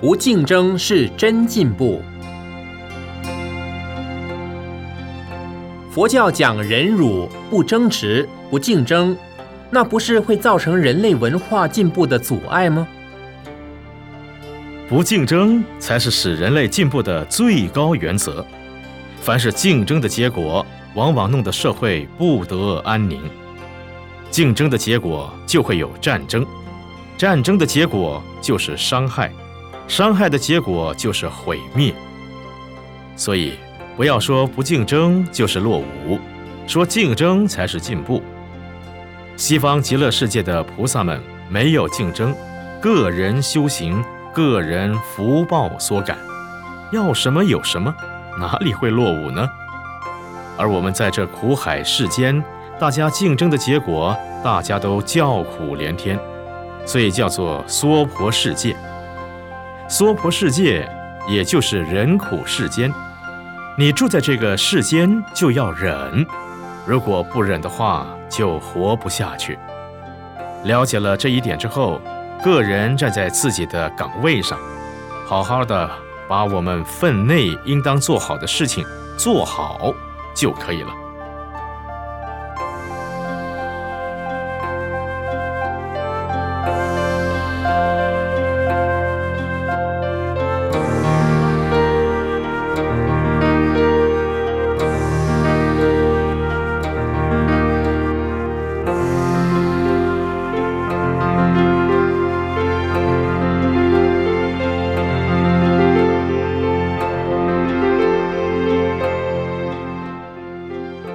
不竞争是真进步。佛教讲忍辱、不争执、不竞争，那不是会造成人类文化进步的阻碍吗？不竞争才是使人类进步的最高原则。凡是竞争的结果，往往弄得社会不得安宁。竞争的结果就会有战争，战争的结果就是伤害，伤害的结果就是毁灭。所以，不要说不竞争就是落伍，说竞争才是进步。西方极乐世界的菩萨们没有竞争，个人修行，个人福报所感，要什么有什么，哪里会落伍呢？而我们在这苦海世间。大家竞争的结果，大家都叫苦连天，所以叫做娑婆世界。娑婆世界也就是人苦世间。你住在这个世间，就要忍，如果不忍的话，就活不下去。了解了这一点之后，个人站在自己的岗位上，好好的把我们分内应当做好的事情做好就可以了。